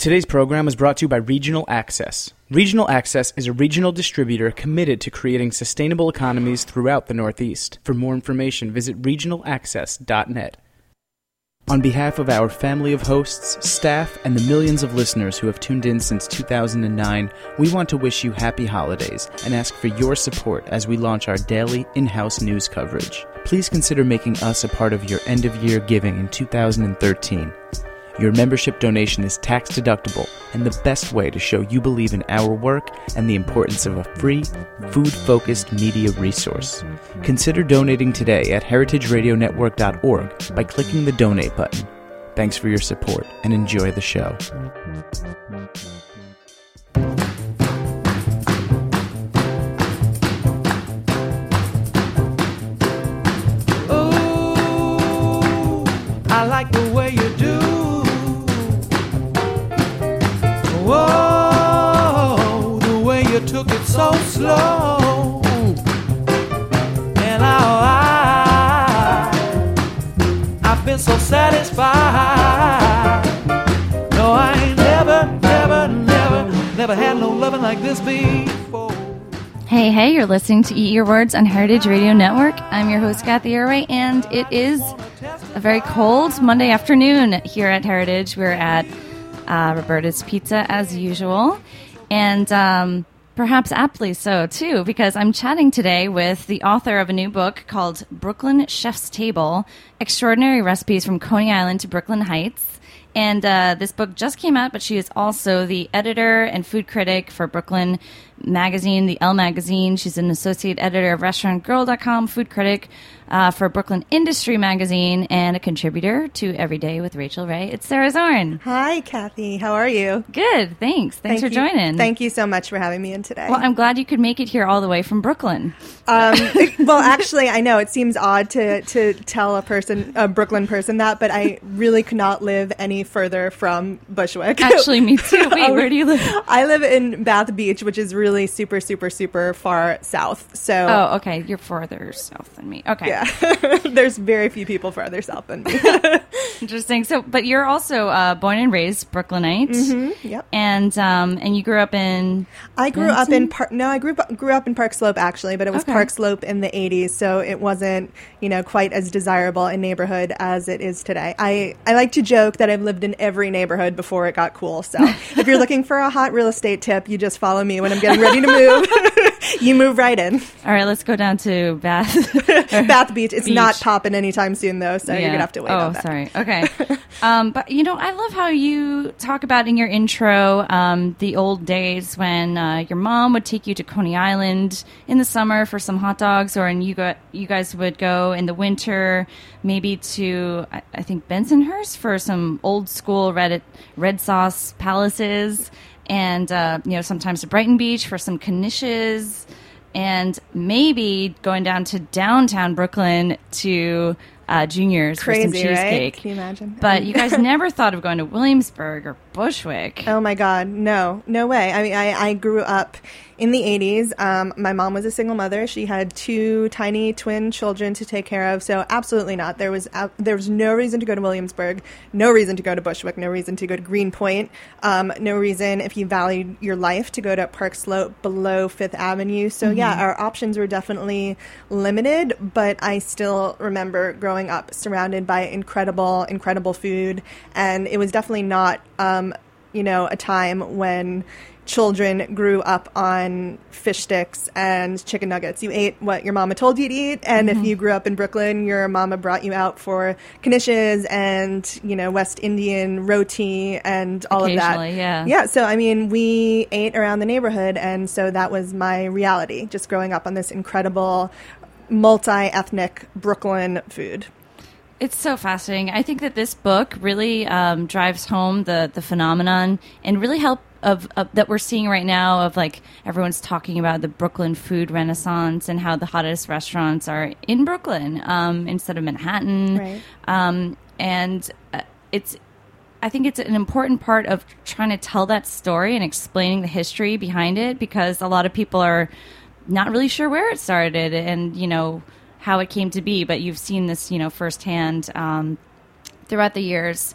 Today's program is brought to you by Regional Access. Regional Access is a regional distributor committed to creating sustainable economies throughout the Northeast. For more information, visit regionalaccess.net. On behalf of our family of hosts, staff, and the millions of listeners who have tuned in since 2009, we want to wish you happy holidays and ask for your support as we launch our daily in house news coverage. Please consider making us a part of your end of year giving in 2013. Your membership donation is tax deductible and the best way to show you believe in our work and the importance of a free, food focused media resource. Consider donating today at heritageradionetwork.org by clicking the donate button. Thanks for your support and enjoy the show. Before. Hey, hey, you're listening to Eat Your Words on Heritage Radio Network. I'm your host, Cathy Erway, and it is a very cold Monday afternoon here at Heritage. We're at uh, Roberta's Pizza as usual, and um, perhaps aptly so too, because I'm chatting today with the author of a new book called Brooklyn Chef's Table Extraordinary Recipes from Coney Island to Brooklyn Heights. And uh, this book just came out, but she is also the editor and food critic for Brooklyn Magazine, the L Magazine. She's an associate editor of RestaurantGirl.com, food critic uh, for Brooklyn Industry Magazine, and a contributor to Everyday with Rachael Ray. It's Sarah Zorn. Hi, Cathy. How are you? Good, thanks. Thanks Thank for you- joining. Thank you so much for having me in today. Well, I'm glad you could make it here all the way from Brooklyn. um, well, actually, I know it seems odd to, to tell a person, a Brooklyn person, that, but I really could not live any further from Bushwick. Actually, me too. Wait, Oh, where do you live? I live in Bath Beach, which is really super, super, super far south. So, Oh, okay. You're farther south than me. Okay. yeah, there's very few people farther south than me. Interesting. So, but you're also uh, born and raised Brooklynite. Mm-hmm. yep. And um, and you grew up in I grew up in Park. No, I grew up, grew up in Park Slope actually, but it was Okay. Park Slope in the '80s, so it wasn't you know quite as desirable a neighborhood as it is today. I I like to joke that I've lived in every neighborhood before it got cool. So if you're looking for a hot real estate tip, you just follow me when I'm getting ready to move. you move right in. All right, let's go down to Bath. Bath Beach. It's not popping anytime soon though, so you're gonna have to wait. Oh, that. sorry. Okay. um, but you know, I love how you talk about in your intro um, the old days when uh, your mom would take you to Coney Island in the summer for some hot dogs, or and you go, you guys would go in the winter maybe to I, I think Bensonhurst for some old school red red sauce palaces, and uh, you know sometimes to Brighton Beach for some knishes and maybe going down to downtown Brooklyn to uh, Juniors for some Crazy, right? cheesecake. Can you imagine? But you guys never thought of going to Williamsburg or Bushwick. Oh my God, no, no way. I mean, I, I grew up in the 80s. Um, my mom was a single mother. She had two tiny twin children to take care of. So absolutely not. There was ab- there was no reason to go to Williamsburg, no reason to go to Bushwick, no reason to go to Greenpoint, um, no reason if you valued your life to go to Park Slope below Fifth Avenue. So yeah, our options were definitely limited. But I still remember growing up surrounded by incredible, incredible food, and it was definitely not. Um, you know, a time when children grew up on fish sticks and chicken nuggets. You ate what your mama told you to eat, and if mm-hmm. you grew up in Brooklyn, your mama brought you out for knishes and you know West Indian roti and all of that. Yeah. yeah. So I mean, we ate around the neighborhood, and so that was my reality, just growing up on this incredible multi-ethnic Brooklyn food. It's so fascinating. I think that this book really um, drives home the the phenomenon and really help of, of that we're seeing right now of like everyone's talking about the Brooklyn food renaissance and how the hottest restaurants are in Brooklyn um, instead of Manhattan. Right. Um, and uh, it's I think it's an important part of trying to tell that story and explaining the history behind it because a lot of people are not really sure where it started and you know how it came to be. But you've seen this, you know, firsthand um, throughout the years.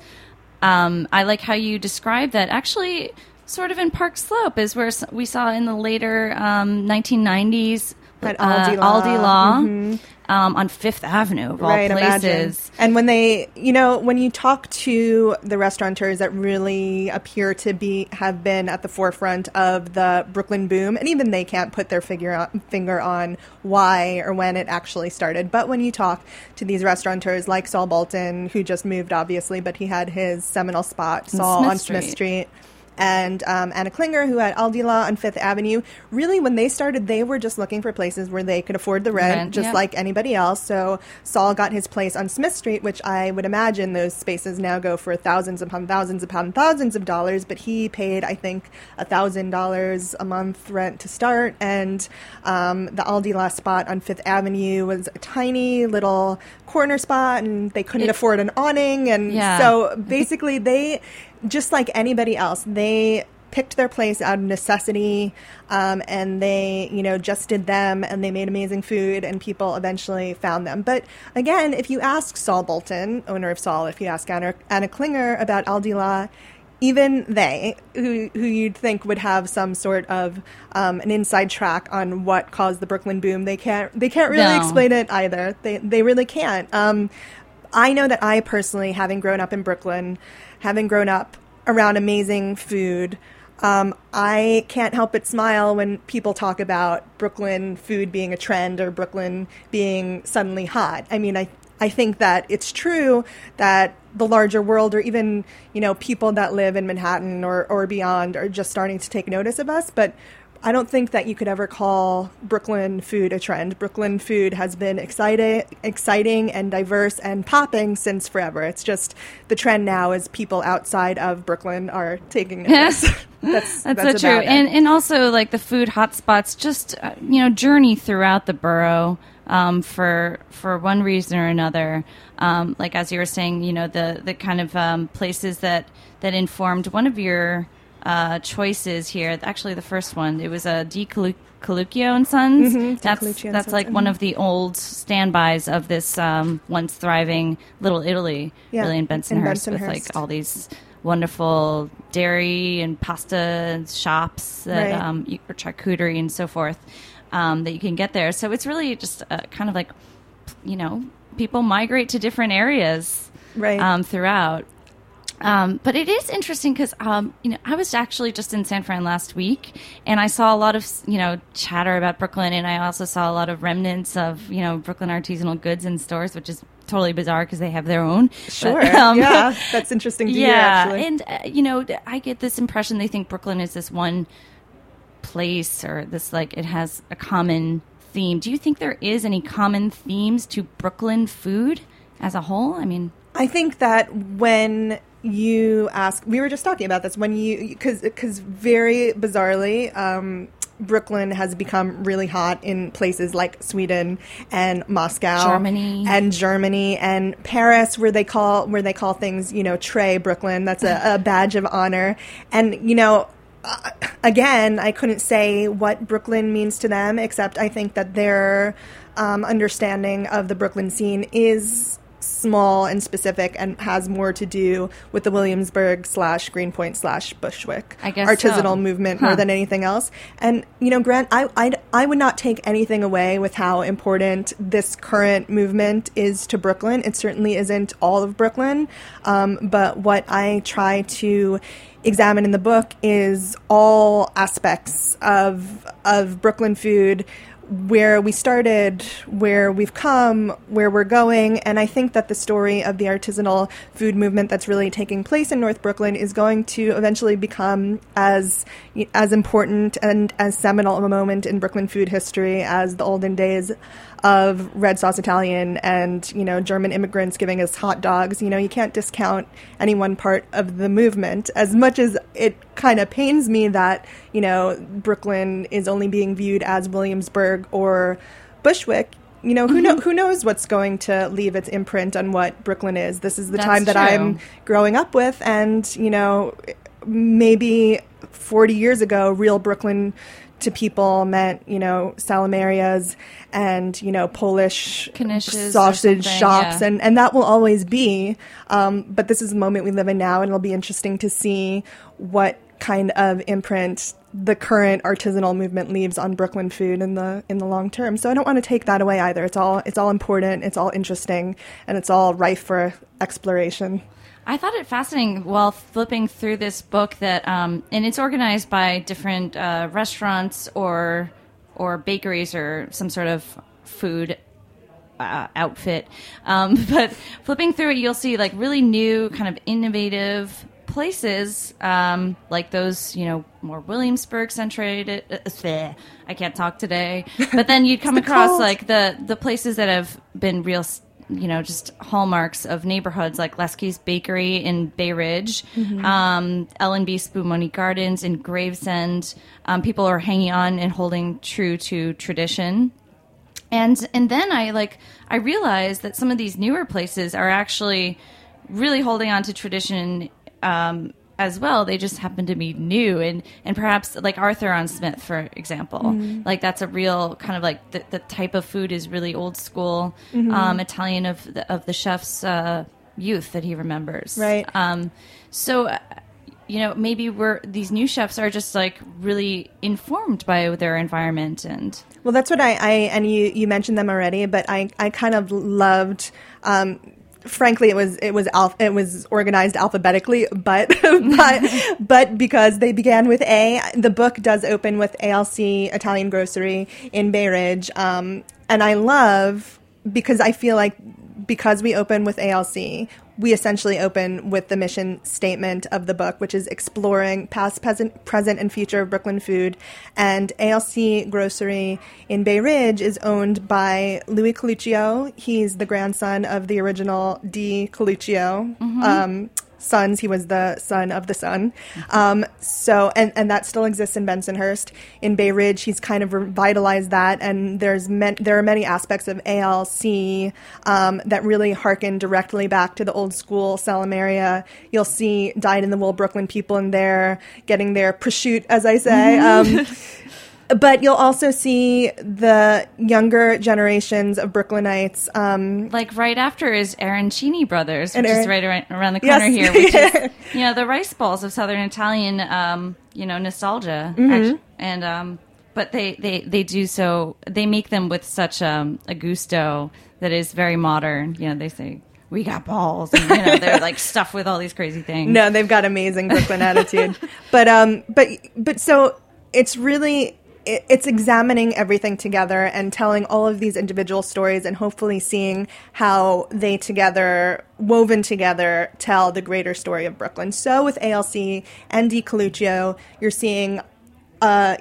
Um, I like how you describe that. Actually, sort of in Park Slope is where we saw in the later um, 1990s At uh, Aldi Law. Al Di La um, on Fifth Avenue of all right, places. imagine. And when they, you know, when you talk to the restaurateurs that really appear to be have been at the forefront of the Brooklyn boom, and even they can't put their figure on, finger on why or when it actually started. But when you talk to these restaurateurs like Saul Bolton, who just moved, obviously, but he had his seminal spot, Saul Smith on Smith Street. And um, Anna Klinger, who had Al Di La on Fifth Avenue, really, when they started, they were just looking for places where they could afford the rent, Rent, just like anybody else. So Saul got his place on Smith Street, which I would imagine those spaces now go for thousands upon thousands upon thousands of dollars. But he paid, I think, a thousand dollars a month rent to start, and um, the Al Di La spot on Fifth Avenue was a tiny little corner spot, and they couldn't It- afford an awning, and Yeah. so basically they just like anybody else they picked their place out of necessity um, and they you know just did them and they made amazing food and people eventually found them but again if you ask saul bolton owner of saul if you ask anna, anna klinger about Al Di La even they, who, who you'd think would have some sort of um, an inside track on what caused the Brooklyn boom, they can't. They can't really No. explain it either. They they really can't. Um, I know that I personally, having grown up in Brooklyn, having grown up around amazing food, um, I can't help but smile when people talk about Brooklyn food being a trend or Brooklyn being suddenly hot. I mean, I I think that it's true that the larger world or even you know people that live in Manhattan or or beyond are just starting to take notice of us, but. I don't think that you could ever call Brooklyn food a trend. Brooklyn food has been exciting, exciting and diverse and popping since forever. It's just the trend now is people outside of Brooklyn are taking notice. that's, That's, that's so true, it. and and also like the food hotspots, just uh, you know, journey throughout the borough um, for for one reason or another. Um, like as you were saying, you know, the the kind of um, places that that informed one of your uh, choices here. Actually, the first one it was a D. And Sons. Mhm, That's and that's Sons, like one mhm. of the old standbys of this um, once thriving Little Italy, Yeah, really in in Bensonhurst, with like all these wonderful dairy and pasta shops that Right. um, you, or charcuterie and so forth um, that you can get there. So it's really just uh, kind of like you know people migrate to different areas Right. um, throughout. Um, but it is interesting because um, you know I was actually just in San Fran last week, and I saw a lot of you know chatter about Brooklyn, and I also saw a lot of remnants of you know Brooklyn artisanal goods in stores, which is totally bizarre because they have their own. sure. But, um, yeah, that's interesting to hear, yeah, actually. and uh, you know, I get this impression they think Brooklyn is this one place or this like it has a common theme. Do you think there is any common themes to Brooklyn food as a whole? I mean, I think that when you ask, we were just talking about this when you because because very bizarrely. Um, Brooklyn has become really hot in places like Sweden and Moscow, Germany. and Germany and Paris, where they call where they call things, you know, Trey Brooklyn. That's a, a badge of honor. And you know, uh, again, I couldn't say what Brooklyn means to them, except I think that their um, understanding of the Brooklyn scene is small and specific and has more to do with the Williamsburg slash Greenpoint slash Bushwick I guess artisanal so. movement Huh. more than anything else. And you know, Grant, I, I I would not take anything away with how important this current movement is to Brooklyn. It certainly isn't all of Brooklyn, um, but what I try to examine in the book is all aspects of of Brooklyn food where we started, where we've come, where we're going, and I think that the story of the artisanal food movement that's really taking place in North Brooklyn is going to eventually become as as important and as seminal a moment in Brooklyn food history as the olden days of red sauce Italian and you know German immigrants giving us hot dogs. You know, you can't discount any one part of the movement. As much as it kind of pains me that you know Brooklyn is only being viewed as Williamsburg or Bushwick. You know who mm-hmm. know who knows what's going to leave its imprint on what Brooklyn is. This is the That's time that true. I'm growing up with, and you know maybe 40 years ago, real Brooklyn to people meant, you know, salumerias and, you know, Polish Knishes sausage shops. yeah. And, and that will always be. Um, but this is the moment we live in now, and it'll be interesting to see what kind of imprint the current artisanal movement leaves on Brooklyn food in the in the long term. So I don't want to take that away either. It's all it's all important, it's all interesting, and it's all rife for exploration. I thought it fascinating while flipping through this book that, um, and it's organized by different uh, restaurants or or bakeries or some sort of food uh, outfit. Um, but flipping through it, you'll see like really new, kind of innovative places, um, like those, you know, more Williamsburg centrated. Uh, I can't talk today. But then you'd come across cold. like the the places that have been real. You know, just hallmarks of neighborhoods like Leske's Bakery in Bay Ridge, um, L&B Spumoni Gardens in Gravesend. Um, people are hanging on and holding true to tradition and and then I like I realized that some of these newer places are actually really holding on to tradition um, as well. They just happen to be new and and perhaps like Arthur on Smith, for example, like that's a real kind of like the, the type of food is really old school um, Italian of the, of the chef's uh, youth that he remembers. Right. Um, so. uh, You know, maybe we're these new chefs are just like really informed by their environment and Well, that's what I, I and you, you mentioned them already, but I, I kind of loved. Um, frankly, it was it was alph- it was organized alphabetically, but but but because they began with A, the book does open with ALC Italian Grocery in Bay Ridge, um, and I love because I feel like because we open with ALC, we essentially open with the mission statement of the book, which is exploring past, present, present, and future of Brooklyn food. And ALC Grocery in Bay Ridge is owned by Louis Coluccio. He's the grandson of the original D. Coluccio. Um, sons. He was the son of the son. Um, so, and, and that still exists in Bensonhurst. In Bay Ridge, he's kind of revitalized that, and there's men, there are many aspects of ALC um, that really harken directly back to the old school salumeria. You'll see dyed in the wool Brooklyn people in there getting their prosciutto, as I say. Um, but you'll also see the younger generations of Brooklynites. Um, like right after is Arancini Brothers, which And is right around, around the Yes. corner here, which is you know the rice balls of Southern Italian, um, you know, nostalgia. Mm-hmm. act- and um, but they, they they do so they make them with such um, a gusto that is very modern. You know, they say we got balls, and you know they're like stuffed with all these crazy things. No, they've got amazing Brooklyn attitude. But um, but but so it's really it's examining everything together and telling all of these individual stories and hopefully seeing how they together woven together tell the greater story of Brooklyn. So with ALC and D. Coluccio, you're seeing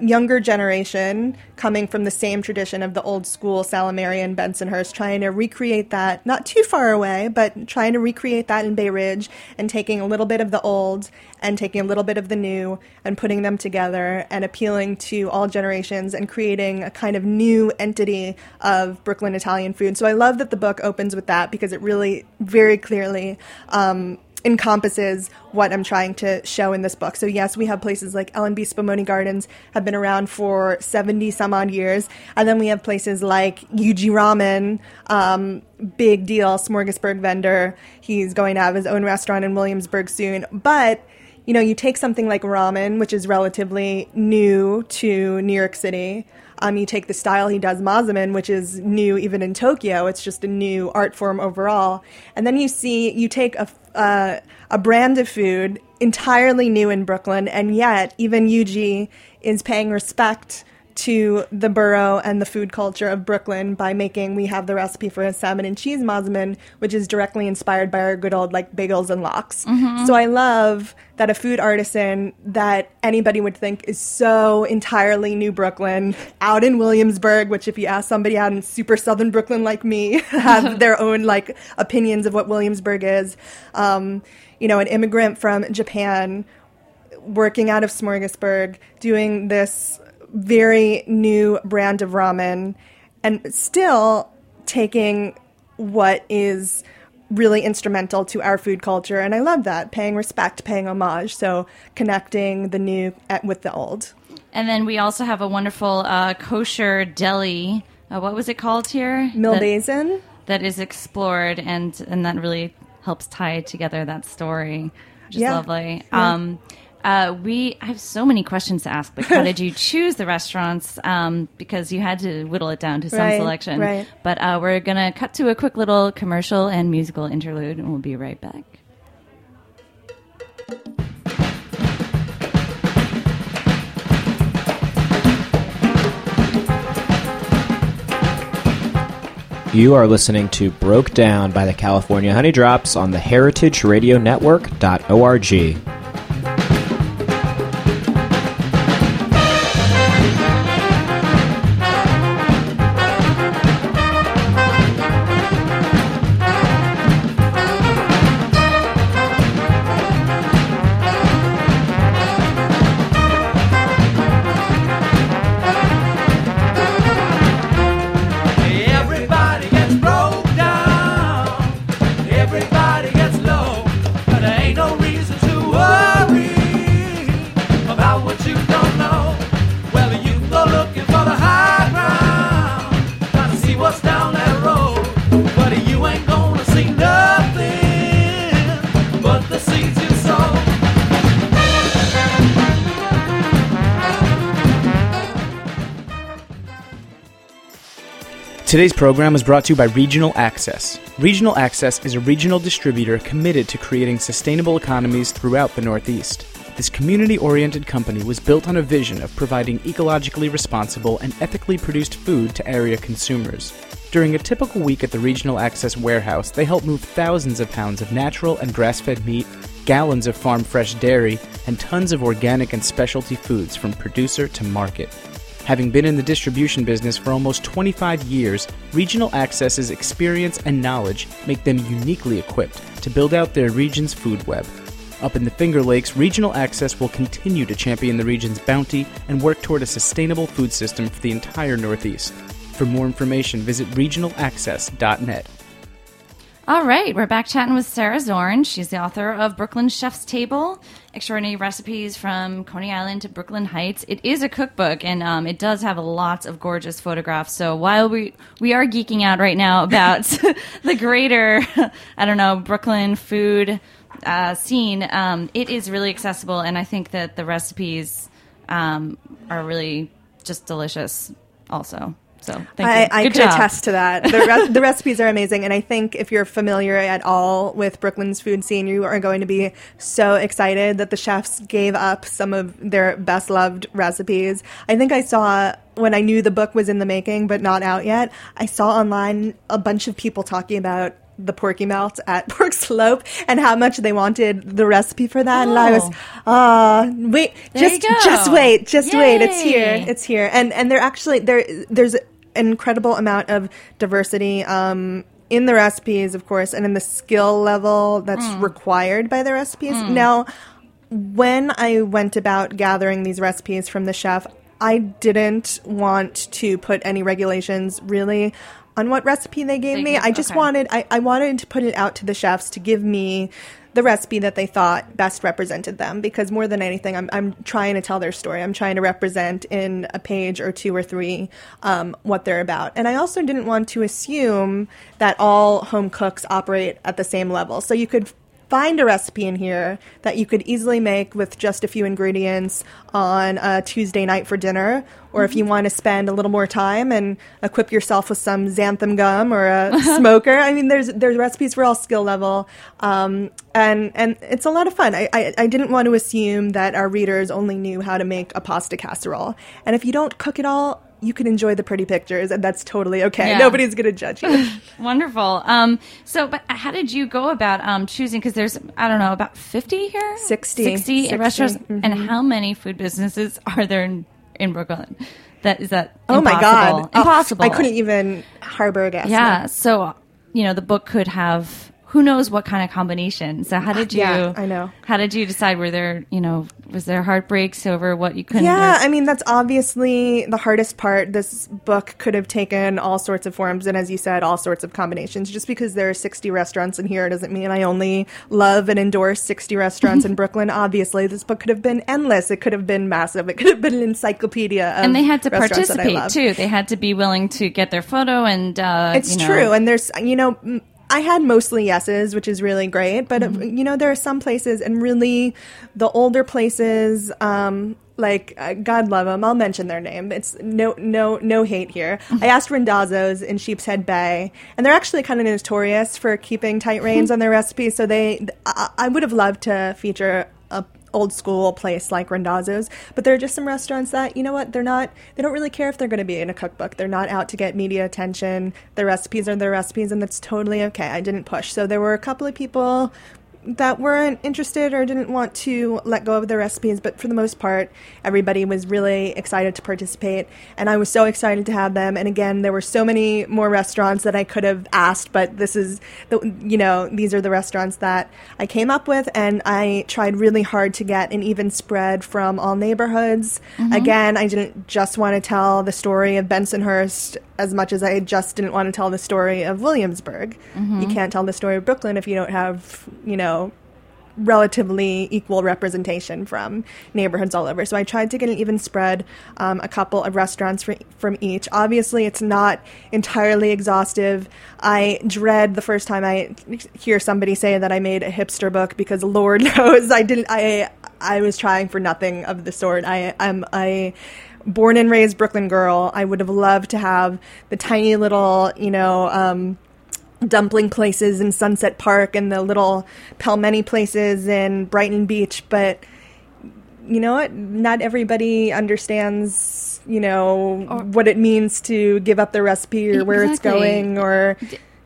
younger generation coming from the same tradition of the old school Salamarian Bensonhurst, trying to recreate that, not too far away, but trying to recreate that in Bay Ridge and taking a little bit of the old and taking a little bit of the new and putting them together and appealing to all generations and creating a kind of new entity of Brooklyn Italian food. So I love that the book opens with that because it really very clearly um, encompasses what I'm trying to show in this book. So yes, we have places like L&B Spumoni Gardens have been around for 70 some odd years. And then we have places like Yuji Ramen, um, big deal Smorgasburg vendor. He's going to have his own restaurant in Williamsburg soon. But you know, you take something like ramen, which is relatively new to New York City. Um, you take the style he does mazemen, which is new even in Tokyo. It's just a new art form overall. And then you see, you take a, uh, a brand of food entirely new in Brooklyn, and yet even Yuji is paying respect to the borough and the food culture of Brooklyn by making we have the recipe for a salmon and cheese mazemen, which is directly inspired by our good old like bagels and lox. So I love that a food artisan that anybody would think is so entirely new Brooklyn out in Williamsburg, which if you ask somebody out in super southern Brooklyn like me, have their own like opinions of what Williamsburg is. Um, you know, an immigrant from Japan working out of Smorgasburg, doing this very new brand of ramen, and still taking what is really instrumental to our food culture. And I love that, paying respect, paying homage. So connecting the new with the old. And then we also have a wonderful uh, kosher deli. Uh, what was it called here? That- that is explored and and that really helps tie together that story which is Yeah. lovely um uh, we I have so many questions to ask. Like, how did you choose the restaurants? Um, because you had to whittle it down to some Right, selection. right. But uh, we're gonna cut to a quick little commercial and musical interlude, and we'll be right back. You are listening to Broke Down by the California Honeydrops on the heritageradionetwork.org. Today's program is brought to you by Regional Access. Regional Access is a regional distributor committed to creating sustainable economies throughout the Northeast. This community oriented company was built on a vision of providing ecologically responsible and ethically produced food to area consumers. During a typical week at the Regional Access warehouse, they help move thousands of pounds of natural and grass fed meat, gallons of farm fresh dairy, and tons of organic and specialty foods from producer to market. Having been in the distribution business for almost 25 years, Regional Access's experience and knowledge make them uniquely equipped to build out their region's food web. Up in the Finger Lakes, Regional Access will continue to champion the region's bounty and work toward a sustainable food system for the entire Northeast. For more information, visit regionalaccess.net. All right, we're back chatting with Sarah Zorn. She's the author of Brooklyn Chef's Table: Extraordinary Recipes from Coney Island to Brooklyn Heights. It is a cookbook, and um, it does have lots of gorgeous photographs. So while we we are geeking out right now about the greater, I don't know, Brooklyn food uh, scene, um, it is really accessible, and I think that the recipes um, are really just delicious. Also, so thank I, you. I Good could job. attest to that. The, re- the recipes are amazing, and I think if you're familiar at all with Brooklyn's food scene, you are going to be so excited that the chefs gave up some of their best loved recipes. I think I saw when I knew the book was in the making but not out yet. I saw online a bunch of people talking about the porky melt at Pork Slope and how much they wanted the recipe for that, and I was, Oh. ah, wait, There just just wait, just wait, it's here, it's here, and and they're actually there. There's incredible amount of diversity um, in the recipes, of course, and in the skill level that's Mm. required by the recipes. Now, when I went about gathering these recipes from the chef, I didn't want to put any regulations really on what recipe they gave They me. give- I just okay. wanted I, I wanted to put it out to the chefs to give me the recipe that they thought best represented them because more than anything I'm, I'm trying to tell their story i'm trying to represent in a page or two or three um, what they're about and i also didn't want to assume that all home cooks operate at the same level so you could find a recipe in here that you could easily make with just a few ingredients on a Tuesday night for dinner, or if you want to spend a little more time and equip yourself with some xanthan gum or a smoker. I mean, there's there's recipes for all skill level, um, and and it's a lot of fun. I, I I didn't want to assume that our readers only knew how to make a pasta casserole, and if you don't cook it all. You can enjoy the pretty pictures, and that's totally okay. Yeah. Nobody's going to judge you. Wonderful. Um, so, but how did you go about um, choosing? Because there's, I don't know, about 50 here? 60. 60, 60, restaurants. mhm. And how many food businesses are there in, in Brooklyn? That is that Oh my god! impossible? Oh. I couldn't even harbor a guess. Yeah. So, you know, the book could have who knows what kind of combination. So how did you? Yeah, I know. How did you decide? Were there, you know, was there heartbreaks over what you couldn't? Yeah? I mean that's obviously the hardest part. This book could have taken all sorts of forms, and as you said, all sorts of combinations. Just because there are 60 restaurants in here doesn't mean I only love and endorse 60 restaurants in Brooklyn. Obviously, this book could have been endless. It could have been massive. It could have been an encyclopedia. Of and they had to restaurants that I participate too. They had to be willing to get their photo and. Uh, It's you know- true, and there's you know. I had mostly yeses, which is really great, but uh, Mm-hmm. you know there are some places, and really, the older places, um, like uh, God love them, I'll mention their name. It's no, no, no hate here. Mm-hmm. I asked Randazzo's in Sheepshead Bay, and they're actually kind of notorious for keeping tight reins on their recipes. So they, I, I would have loved to feature old school place like Randazzo's, but there are just some restaurants that you know what they're not. They don't really care if they're going to be in a cookbook. They're not out to get media attention. Their recipes are their recipes, and that's totally okay. I didn't push. So there were a couple of people that weren't interested or didn't want to let go of their recipes, but for the most part, everybody was really excited to participate, and I was so excited to have them. And again, there were so many more restaurants that I could have asked, but this is the you know these are the restaurants that I came up with, and I tried really hard to get an even spread from all neighborhoods. Mm-hmm. Again, I didn't just want to tell the story of Bensonhurst as much as I just didn't want to tell the story of Williamsburg. Mm-hmm. You can't tell the story of Brooklyn if you don't have, you know, relatively equal representation from neighborhoods all over. So I tried to get an even spread, um, a couple of restaurants for, from each. Obviously, it's not entirely exhaustive. I dread the first time I hear somebody say that I made a hipster book because Lord knows I didn't. I I was trying for nothing of the sort. I I'm I born and raised Brooklyn girl. I would have loved to have the tiny little, you know, um, dumpling places in Sunset Park and the little pelmeni places in Brighton Beach, but you know what? Not everybody understands, you know, Or- what it means to give up the recipe or where it's going or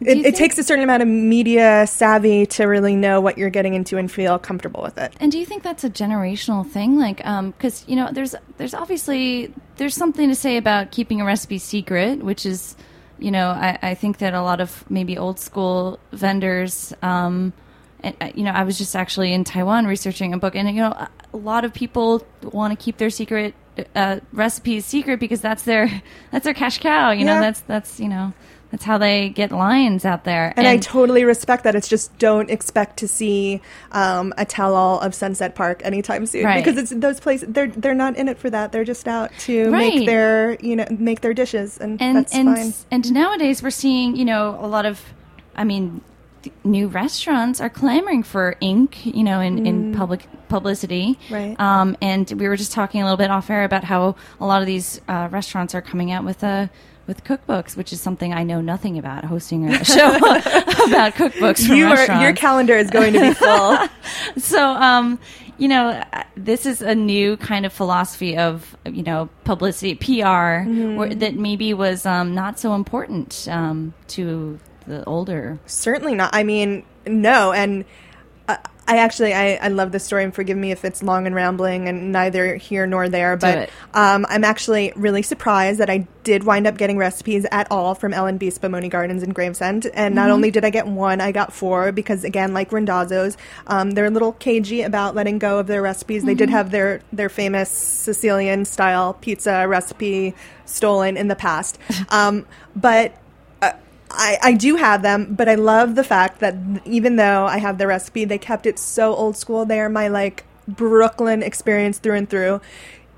it, it takes a certain amount of media savvy to really know what you're getting into and feel comfortable with it. And do you think that's a generational thing? Like, um, because you know, there's there's obviously there's something to say about keeping a recipe secret, which is, you know, I, I think that a lot of maybe old school vendors, um, and uh, you know, I was just actually in Taiwan researching a book, and you know, a- a lot of people want to keep their secret uh, recipes secret because that's their that's their cash cow. You know, that's that's you know. That's how they get lines out there. And, I totally respect that. It's just don't expect to see um, a tell-all of Sunset Park anytime soon Right. because it's those places. They're they're not in it for that. They're just out to Right. make their you know make their dishes, and, and that's and fine. and nowadays we're seeing you know a lot of i mean, new restaurants are clamoring for ink you know in, in public publicity Mm. Right. um, and we were just talking a little bit off air about how a lot of these uh, restaurants are coming out with uh, with cookbooks which is something i know nothing about hosting a show about cookbooks from You are, your calendar is going to be full. so um you know this is a new kind of philosophy of you know publicity pr where, that maybe was um, not so important um, to the older Certainly not. I mean, no. And I actually, I, I love this story, and forgive me if it's long and rambling and neither here nor there. But um, I'm actually really surprised that I did wind up getting recipes at all from L&B Spumoni Gardens in Gravesend. And Mm-hmm. not only did I get one, I got four because, again, like Randazzo's, um, they're a little cagey about letting go of their recipes. They Mm-hmm. did have their, their famous Sicilian style pizza recipe stolen in the past. Um, but I, I do have them, but I love the fact that even though I have the recipe, they kept it so old school. They are my like Brooklyn experience through and through.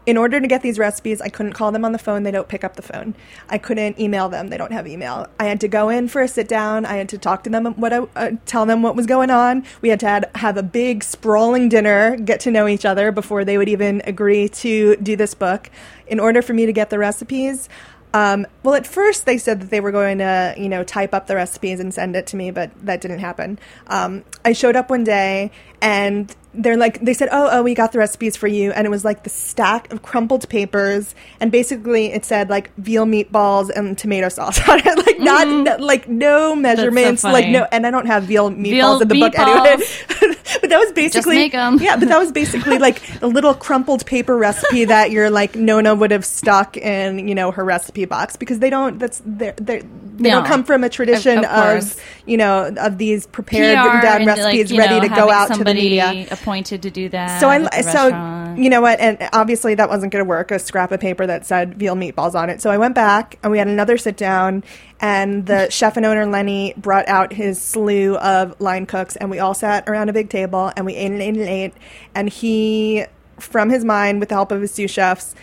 In order to get these recipes, I couldn't call them on the phone. They don't pick up the phone. I couldn't email them. They don't have email. I had to go in for a sit down. I had to talk to them, what I, uh, tell them what was going on. We had to have a big sprawling dinner, get to know each other before they would even agree to do this book. In order for me to get the recipes, um, well, at first they said that they were going to, you know, type up the recipes and send it to me, but that didn't happen. Um, I showed up one day and they're like, they said, oh, oh, we got the recipes for you. And it was like the stack of crumpled papers. And basically it said like veal meatballs and tomato sauce on it. like not, no- like no measurements, like no, and I don't have veal meatballs Veal in the book anyway. but that was basically, yeah, but that was basically like a little crumpled paper recipe that your like Nona would have stuck in, you know, her recipe box because they don't. That's they're they're They don't come from a tradition Of- of, of you know of these prepared PR written down recipes like, ready know, to go out to the media. appointed to do that. So I so restaurant. you know what, and obviously that wasn't going to work. A scrap of paper that said veal meatballs on it. So I went back and we had another sit down, and the chef and owner Lenny brought out his slew of line cooks, and we all sat around a big table and we ate and ate and ate. And he, from his mind, with the help of his sous chefs,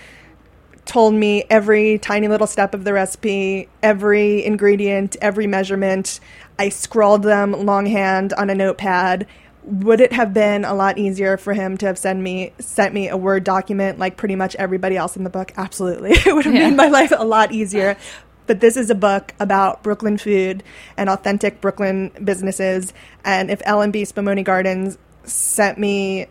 told me every tiny little step of the recipe, every ingredient, every measurement. I scrawled them longhand on a notepad. Would it have been a lot easier for him to have sent me sent me a word document like pretty much everybody else in the book? Absolutely. It would have Yeah. made my life a lot easier. But this is a book about Brooklyn food and authentic Brooklyn businesses. And if L&B Spumoni Gardens sent me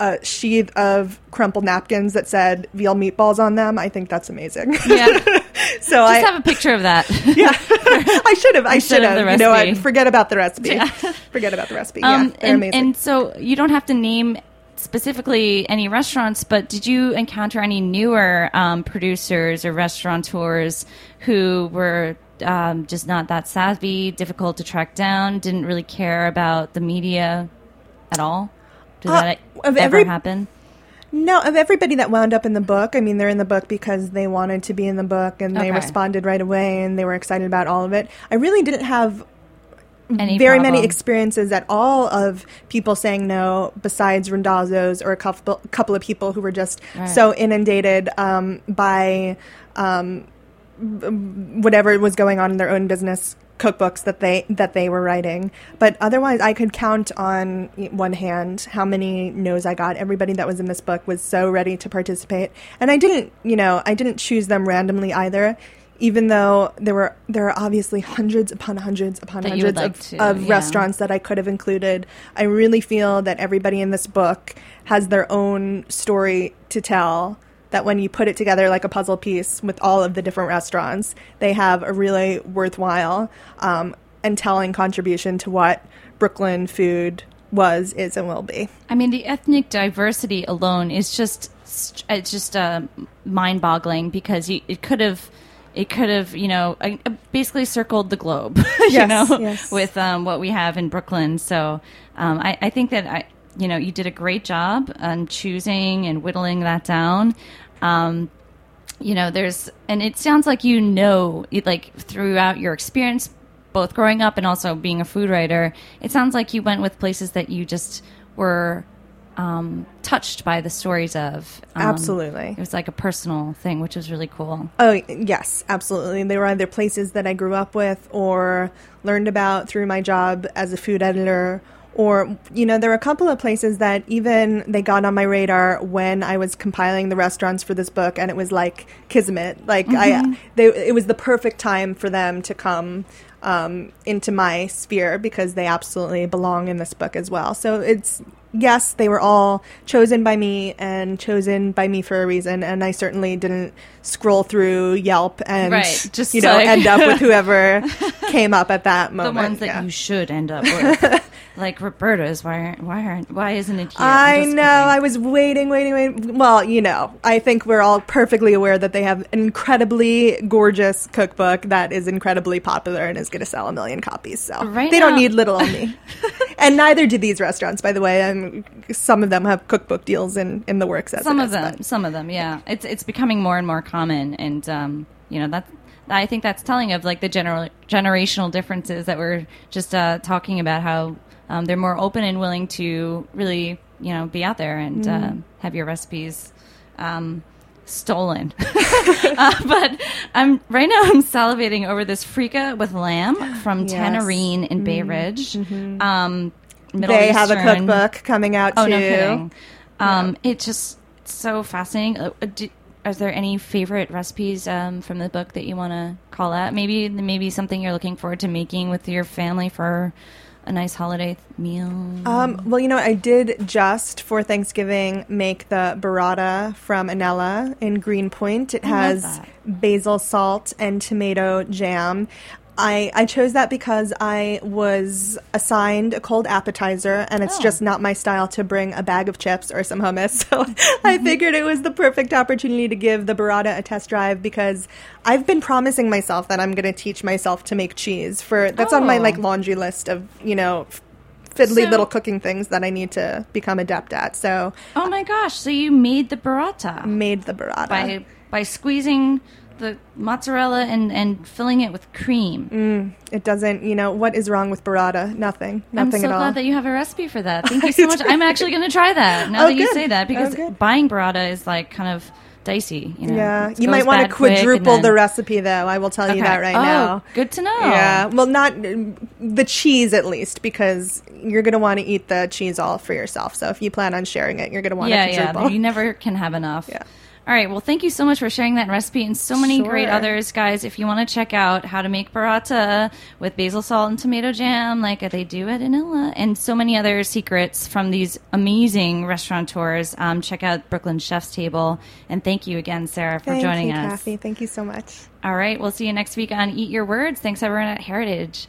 a sheath of crumpled napkins that said veal meatballs on them, I think that's amazing. yeah, so just I have a picture of that. yeah, I should have. I should have. You know what? Forget about the recipe. Yeah. Forget about the recipe. Um, yeah, they're and, amazing. and so you don't have to name specifically any restaurants, but did you encounter any newer um, producers or restaurateurs who were um, just not that savvy, difficult to track down, didn't really care about the media at all? Did Uh, that of ever every- happen? No, of everybody that wound up in the book, I mean, they're in the book because they wanted to be in the book and they Okay. responded right away and they were excited about all of it. I really didn't have Any very many experiences at all of people saying no besides Randazzo's or a couple, couple of people who were just Right. so inundated um, by um, whatever was going on in their own business cookbooks that they that they were writing but otherwise i could count on one hand how many no's i got everybody that was in this book was so ready to participate and i didn't you know i didn't choose them randomly either even though there were there are obviously hundreds upon hundreds upon That hundreds like of, to, of yeah. restaurants that I could have included. I really feel that everybody in this book has their own story to tell. That when you put it together like a puzzle piece with all of the different restaurants, they have a really worthwhile um, and telling contribution to what Brooklyn food was, is, and will be. I mean, the ethnic diversity alone is just it's just uh, mind-boggling because you, it could have it could have you know basically circled the globe, you know, yes. with um, what we have in Brooklyn. So um, I, I think that I you know you did a great job on choosing and whittling that down. Um, you know there's and it sounds like you know like throughout your experience both growing up and also being a food writer it sounds like you went with places that you just were um, touched by the stories of um, Absolutely. it was like a personal thing which was really cool Oh, yes, absolutely. They were either places that I grew up with or learned about through my job as a food editor. Or, you know, there were a couple of places that even they got on my radar when I was compiling the restaurants for this book, and it was like kismet. Like, I, they, it was the perfect time for them to come um, into my sphere because they absolutely belong in this book as well. So it's yes, they were all chosen by me and chosen by me for a reason. And I certainly didn't scroll through Yelp and Right, just you know like- end up with whoever came up at that moment. the moment. ones that yeah. you should end up with like roberta's why aren't why aren't why isn't it here I'm I know. kidding. I was waiting, waiting, waiting. Well, you know, I think we're all perfectly aware that they have an incredibly gorgeous cookbook that is incredibly popular and is going to sell a million copies. So Right they now- don't need little on me. and neither do these restaurants, by the way. Um, some of them have cookbook deals in, in the works. As some of is, them but- some of them yeah it's it's becoming more and more common and um you know that i think that's telling of like the general generational differences that we're just uh talking about how um, they're more open and willing to really you know be out there and Mm-hmm. uh, have your recipes um stolen uh, but i'm right now i'm salivating over this freekeh with lamb from Yes. Tanoreen in bay ridge um Middle they have a cookbook coming out Oh too. no kidding! Um, It's just so fascinating. Uh, uh, do, are there any favorite recipes um, from the book that you want to call out? Maybe maybe something you're looking forward to making with your family for a nice holiday meal. Um, well, you know, I did just for Thanksgiving make the burrata from Anella in Greenpoint. It I has basil salt and tomato jam. I, I chose that because I was assigned a cold appetizer, and it's Oh. just not my style to bring a bag of chips or some hummus. So I mm-hmm. figured it was the perfect opportunity to give the burrata a test drive because I've been promising myself that I'm going to teach myself to make cheese. For that's on my Oh. like laundry list of you know fiddly So- little cooking things that I need to become adept at. So Oh my gosh! So you made the burrata made the burrata. by by squeezing the mozzarella and and filling it with cream. Mm, it doesn't, you know, what is wrong with burrata? Nothing. I'm Nothing so at all. glad that you have a recipe for that. Thank you so much. I'm actually going to try that now Oh, that you say that oh, because Oh, buying burrata is like kind of dicey. You know, yeah, you might want to bad quick and quadruple then- the recipe, though. I will tell you that right oh, now. Good to know. Yeah, well, not the cheese at least, because you're going to want to eat the cheese all for yourself. So if you plan on sharing it, you're going to want yeah, to yeah. quadruple. You never can have enough. Yeah. All right. Well, thank you so much for sharing that recipe and so many great others, guys. If you want to check out how to make burrata with basil salt and tomato jam, like they do at Anella, and so many other secrets from these amazing restaurateurs, um, check out Brooklyn Chef's Table. And thank you again, Sarah, for Thank joining you, us. Cathy. Thank you so much. All right. We'll see you next week on Eat Your Words. Thanks, everyone at Heritage.